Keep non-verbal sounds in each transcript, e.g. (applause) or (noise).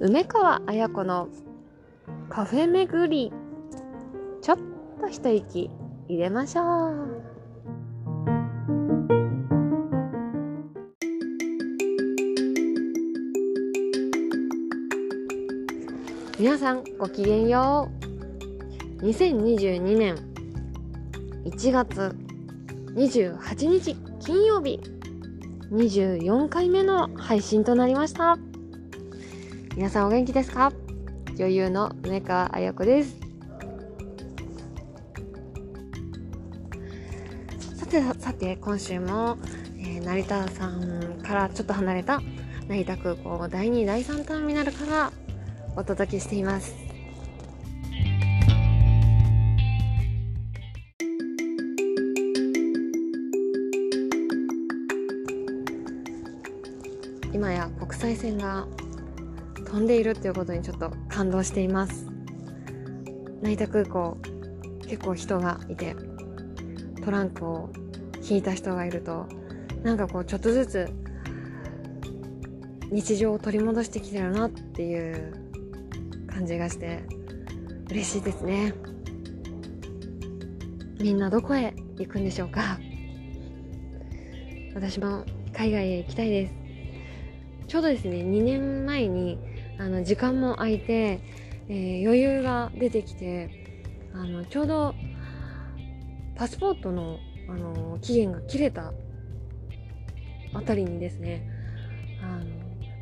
梅川綾子のカフェ巡り。ちょっと一息入れましょう。皆さんごきげんよう。2022年1月28日金曜日24回目の配信となりました。皆さんお元気ですか？女優の梅川彩子です。さてさて今週も、えー、成田さんからちょっと離れた成田空港第2第3ターミナルからお届けしています。今や国際線が飛んでいるっていうことにちょっと感動しています。成田空港結構人がいてトランクを引いた人がいるとなんかこうちょっとずつ日常を取り戻してきてるなっていう感じがして嬉しいですね。みんなどこへ行くんでしょうか？私も海外へ行きたいです。ちょうどですね2年前にあの時間も空いて、えー、余裕が出てきてあのちょうどパスポートの、あの期限が切れたあたりにですねあの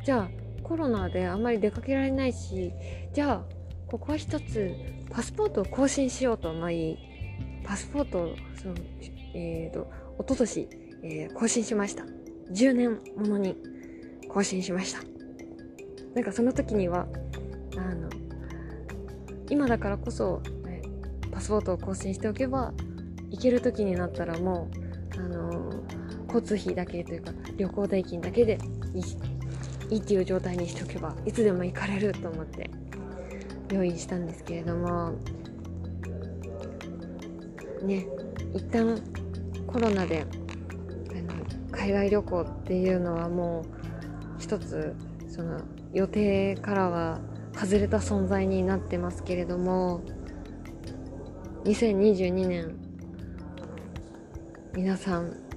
じゃあコロナであんまり出かけられないしじゃあここは一つパスポートを更新しようと思いパスポートをその、えーと、と一昨年、えー、更新しました。10年ものに更新しました。なんかその時にはあの今だからこそ、ね、パスポートを更新しておけば行ける時になったらもうあの交通費だけというか旅行代金だけでいいいいっていう状態にしておけばいつでも行かれると思って用意したんですけれどもね一旦コロナであの海外旅行っていうのはもう一つその予定からは外れた存在になってますけれども2022年皆さん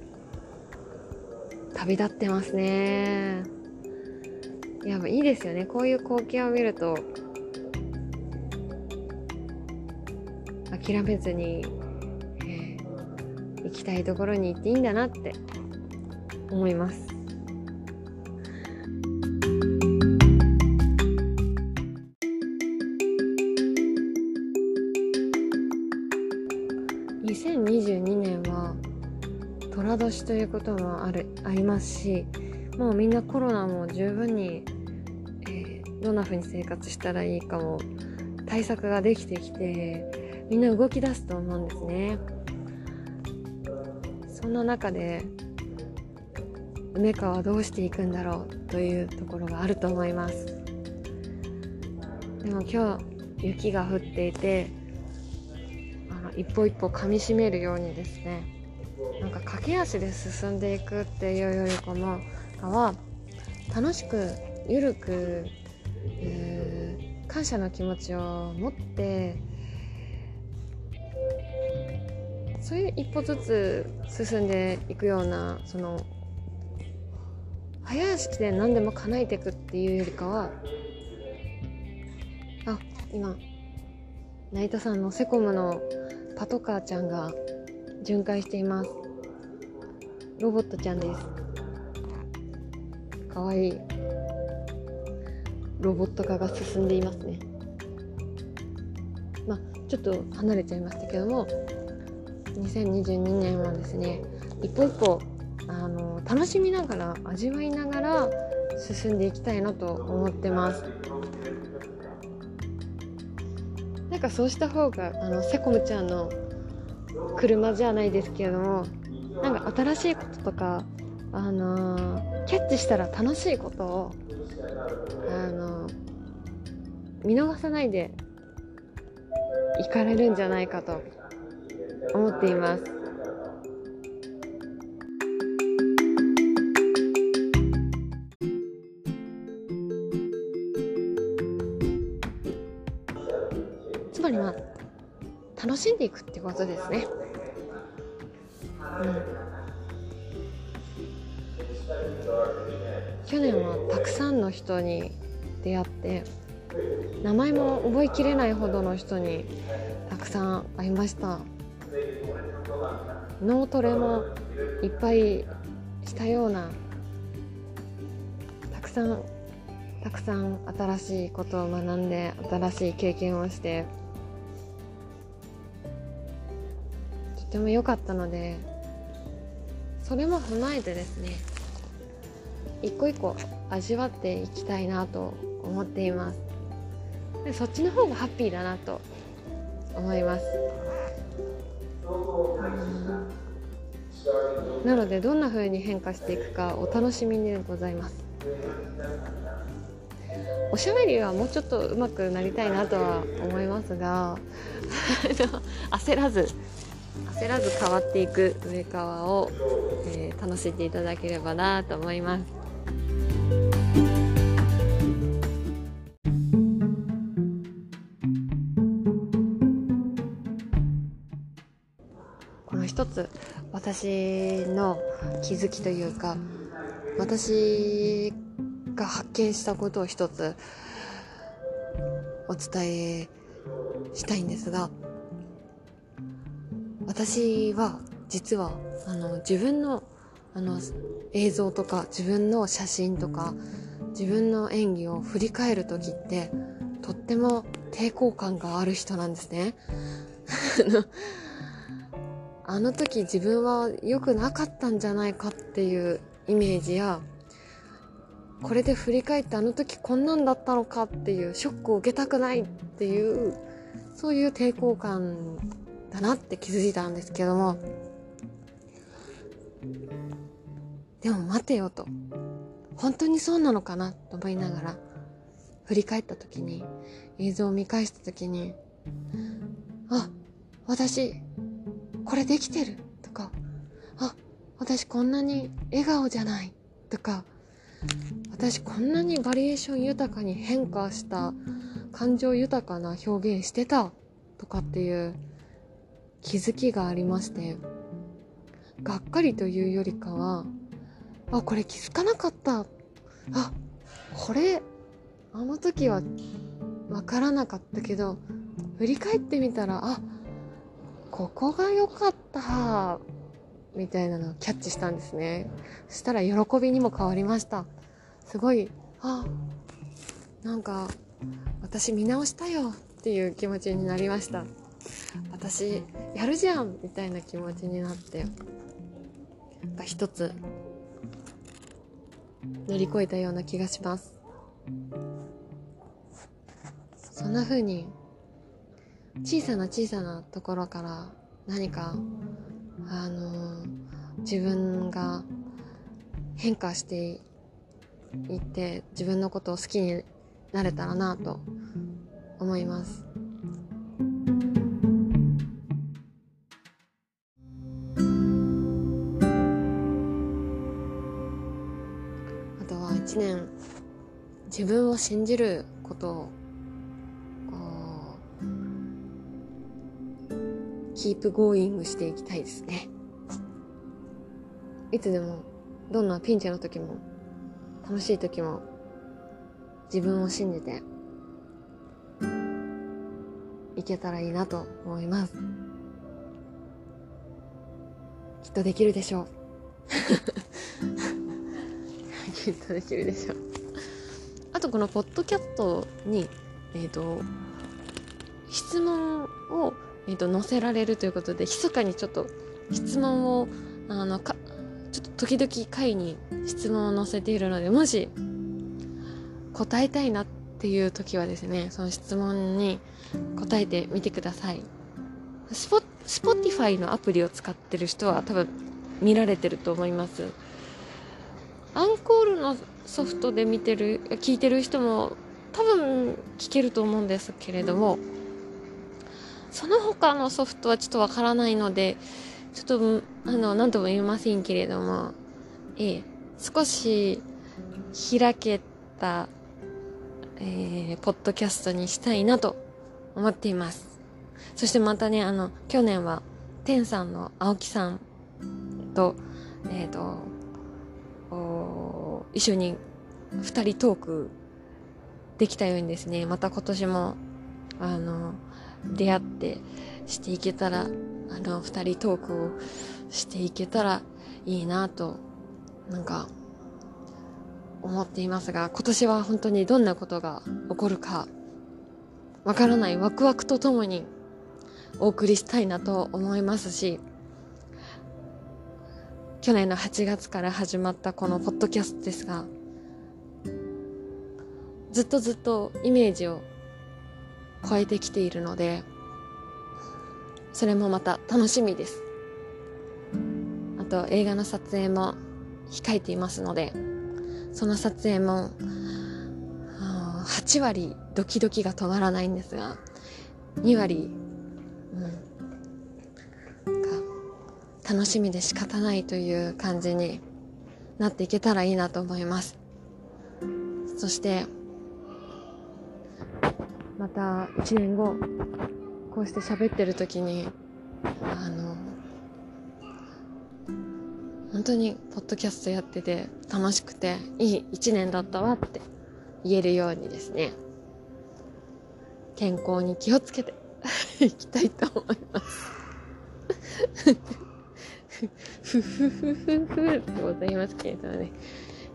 旅立ってますね。やっぱいいですよね。こういう光景を見ると諦めずに、えー、行きたいところに行っていいんだなって思います。年ということもあるありますしもうみんなコロナも十分に、えー、どんな風に生活したらいいかも対策ができてきてみんな動き出すと思うんですね。そんな中で梅川はどうしていくんだろうというところがあると思います。でも今日雪が降っていてあの一歩一歩噛みしめるようにですねなんか駆け足で進んでいくっていうよりかもかは楽しくゆるく、えー、感謝の気持ちを持ってそういう一歩ずつ進んでいくようなその早足で何でも叶えていくっていうよりかはあ今成田さんのセコムのパトカーちゃんが巡回しています。ロボットちゃんです。かわいい。ロボット化が進んでいますね。まあちょっと離れちゃいましたけども2022年はですね一歩一歩あの楽しみながら味わいながら進んでいきたいなと思ってます。なんかそうした方があのセコムちゃんの車じゃないですけれどもなんか新しいこととかあのー、キャッチしたら楽しいことをあのー、見逃さないで行かれるんじゃないかと思っています。しんでいくってことですね。うん去年はたくさんの人に出会って名前も覚えきれないほどの人にたくさん会いました脳トレもいっぱいしたようなたくさんたくさん新しいことを学んで新しい経験をしてとても良かったのでそれも踏まえてですね一個一個味わっていきたいなと思っています。でそっちの方がハッピーだなと思います。なのでどんな風に変化していくかお楽しみでございます。おしゃべりはもうちょっと上手くなりたいなとは思いますが (laughs) 焦らず焦らず変わっていく上川を、えー、楽しんでいただければなと思います。この一つ私の気づきというか私が発見したことを一つお伝えしたいんですが私は実はあの自分のあの映像とか自分の写真とか自分の演技を振り返る時ってとっても抵抗感がある人なんですね。(laughs) あの時自分は良くなかったんじゃないかっていうイメージやこれで振り返ってあの時こんなんだったのかっていうショックを受けたくないっていうそういう抵抗感だなって気づいたんですけども。でも待てよと。本当にそうなのかなと思いながら振り返った時に映像を見返した時にあ私これできてるとかあ私こんなに笑顔じゃないとか私こんなにバリエーション豊かに変化した感情豊かな表現してたとかっていう気づきがありましてがっかりというよりかはあこれ気づかなかった。あこれあの時は分からなかったけど振り返ってみたらあここが良かったみたいなのをキャッチしたんですね。そしたら喜びにも変わりました。すごいあなんか私見直したよっていう気持ちになりました。私やるじゃんみたいな気持ちになってが一つ乗り越えたような気がします。そんな風に小さな小さなところから何かあの自分が変化していって自分のことを好きになれたらなと思います。自分を信じることを keep going していきたいですね。いつでもどんなピンチの時も楽しい時も自分を信じていけたらいいなと思います。きっとできるでしょう。(laughs) きっとできるでしょう。あとこのポッドキャストにえ、ー、と質問を、えーと、載せられるということで密かにちょっと質問をあのかちょっと時々回に質問を載せているのでもし答えたいなっていう時はですねその質問に答えてみてください。スポスポティファイのアプリを使ってる人は多分見られてると思います。アンコールのソフトで見てる聞いてる人も多分聞けると思うんですけれどもその他のソフトはちょっとわからないのでちょっとあの何とも言えませんけれどもええ少し開けた、えー、ポッドキャストにしたいなと思っています。そしてまたねあの去年は天さんの青木さんとえっ、ー、と一緒に2人トークできたようにですね。また今年もあの出会ってしていけたらあの2人トークをしていけたらいいなとなんか思っていますが今年は本当にどんなことが起こるかわからないワクワクとともにお送りしたいなと思いますし去年の8月から始まったこのポッドキャストですがずっとずっとイメージを超えてきているのでそれもまた楽しみです。あと映画の撮影も控えていますのでその撮影も8割ドキドキが止まらないんですが2割、楽しみで仕方ないという感じになっていけたらいいなと思います。そしてまた1年後こうして喋ってる時にあの本当にポッドキャストやってて楽しくていい1年だったわって言えるようにですね。健康に気をつけて (laughs) いきたいと思います。ふふふふふってございますけれどもね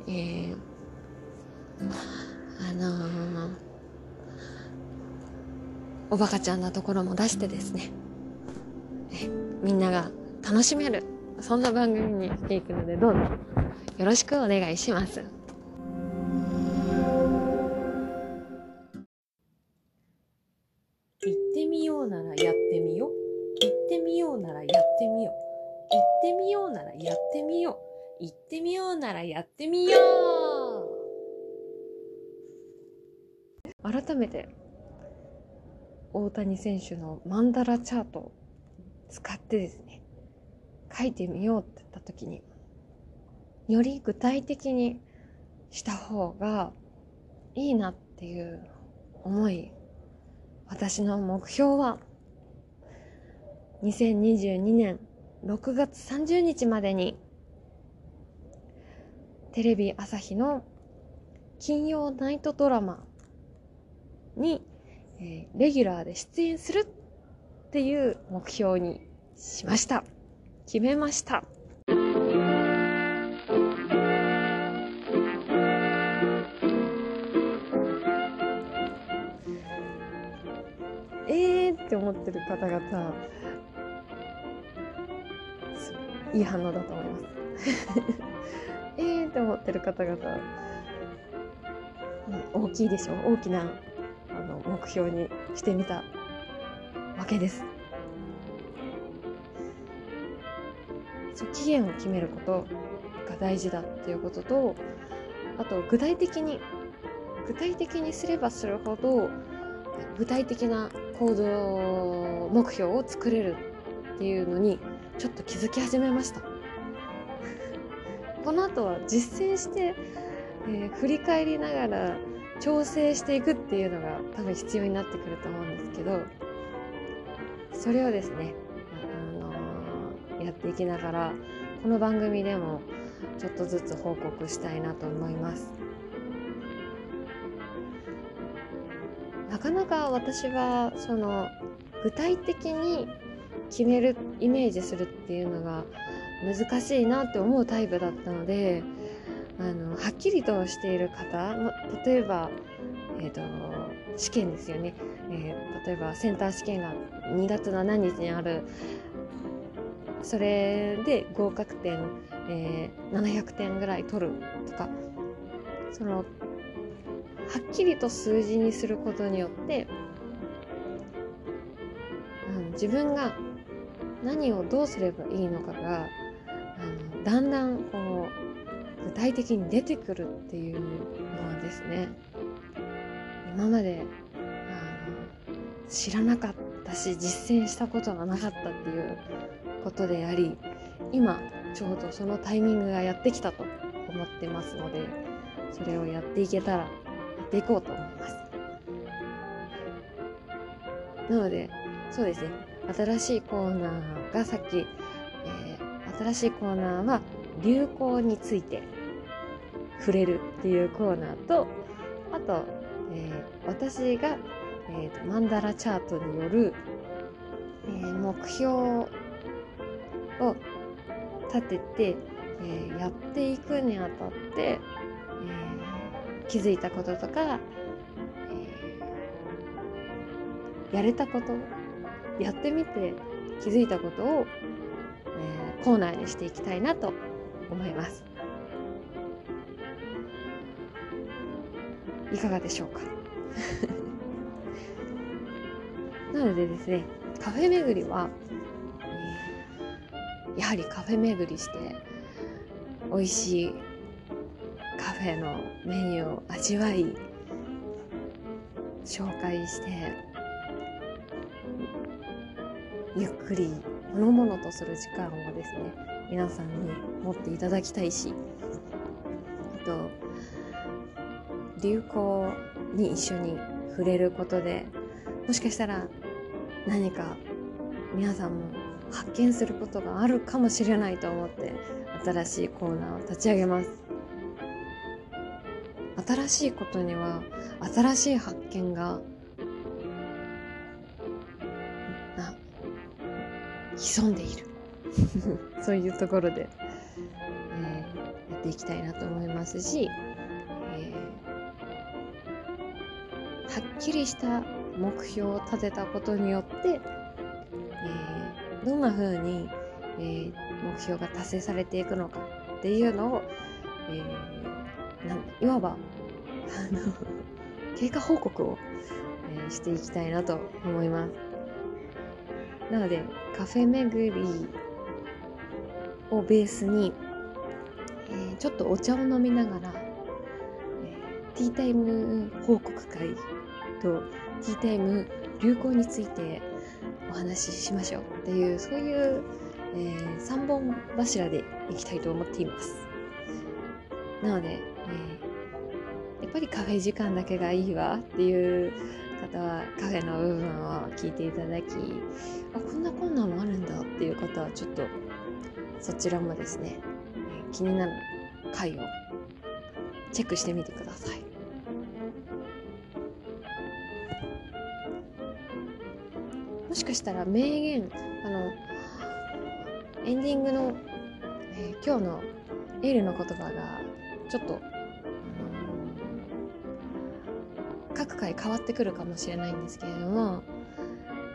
えー、あのー、おバカちゃんなところも出してですねみんなが楽しめるそんな番組にしていくのでどうぞよろしくお願いします。行ってみようならやってみよう。行ってみようならやってみよう。改めて大谷選手のマンダラチャートを使ってですね書いてみようって言った時により具体的にした方がいいなっていう思い私の目標は2022年6月30日までにテレビ朝日の金曜ナイトドラマに、えー、レギュラーで出演するっていう目標にしました。決めました。えーって思ってる方々、いい反応だと思います。(laughs) えーって思ってる方々、大きいでしょう大きなあの目標にしてみたわけです。そう期限を決めることが大事だっていうこととあと具体的に具体的にすればするほど具体的な行動目標を作れるっていうのにちょっと気づき始めました。この後は実践して、えー、振り返りながら調整していくっていうのが多分必要になってくると思うんですけどそれをですねあのやっていきながらこの番組でもちょっとずつ報告したいなと思います。なかなか私はその具体的に決めるイメージするっていうのが難しいなって思うタイプだったのであのはっきりとしている方例えば、えーと、試験ですよね、えー、例えばセンター試験が2月7日にある。それで合格点、えー、700点ぐらい取るとか。そのはっきりと数字にすることによって、うん、自分が何をどうすればいいのかがあのだんだんこう具体的に出てくるっていうのはですね今まであの知らなかったし実践したことがなかったっていうことであり今ちょうどそのタイミングがやってきたと思ってますのでそれをやっていけたらやっていこうと思います。なのでそうですね。新しいコーナーがさっき、えー、新しいコーナーは流行について触れるっていうコーナーとあと、えー、私が、えーと、マンダラチャートによる、えー、目標を立てて、えー、やっていくにあたって、え、気づいたこととか、え、やれたことやってみて気づいたことを、えー、コーナーにしていきたいなと思います。いかがでしょうか？(laughs) なのでですねカフェ巡りは、えー、やはりカフェ巡りして美味しいカフェのメニューを味わい紹介してゆっくりほのものとする時間をですね皆さんに持っていただきたいしあと流行に一緒に触れることでもしかしたら何か皆さんも発見することがあるかもしれないと思って新しいコーナーを立ち上げます。新しいことには新しい発見が潜んでいる (laughs) そういうところで、えー、やっていきたいなと思いますし、えー、はっきりした目標を立てたことによって、えー、どんな風に、えー、目標が達成されていくのかっていうのを、えー、なんいわばあの経過報告を、えー、していきたいなと思います。なのでカフェ巡りをベースに、えー、ちょっとお茶を飲みながら、えー、ティータイム報告会とティータイム流行についてお話ししましょうっていうそういう、えー、3本柱でいきたいと思っています。なので、えー、やっぱりカフェ時間だけがいいわっていうカフェの部分を聞いていただきあこんな困難もあるんだっていう方はちょっとそちらもですね気になる回をチェックしてみてください。もしかしたら名言あのエンディングの、えー、今日のエールの言葉がちょっと各回変わってくるかもしれないんですけれども、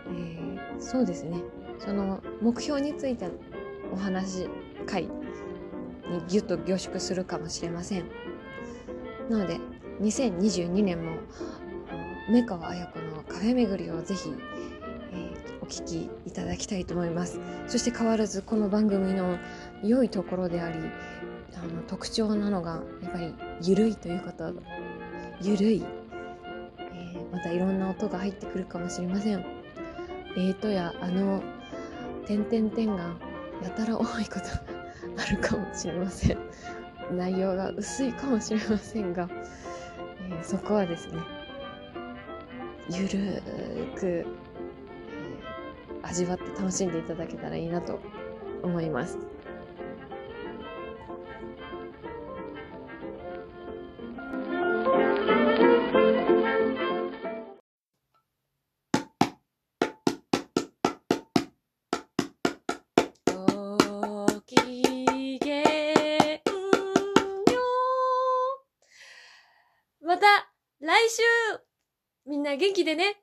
えー、そうですね。その目標についてのお話回にギュッと凝縮するかもしれません。なので2022年も梅川綾子のカフェ巡りをぜひ、えー、お聞きいただきたいと思います。そして変わらずこの番組の良いところでありあの特徴なのがやっぱりゆるいということゆるいまたいろんな音が入ってくるかもしれません。えーとやあの点々点がやたら多いことがあるかもしれません。内容が薄いかもしれませんが、えー、そこはですねゆるーく、え、味わって楽しんでいただけたらいいなと思います。な元気でね。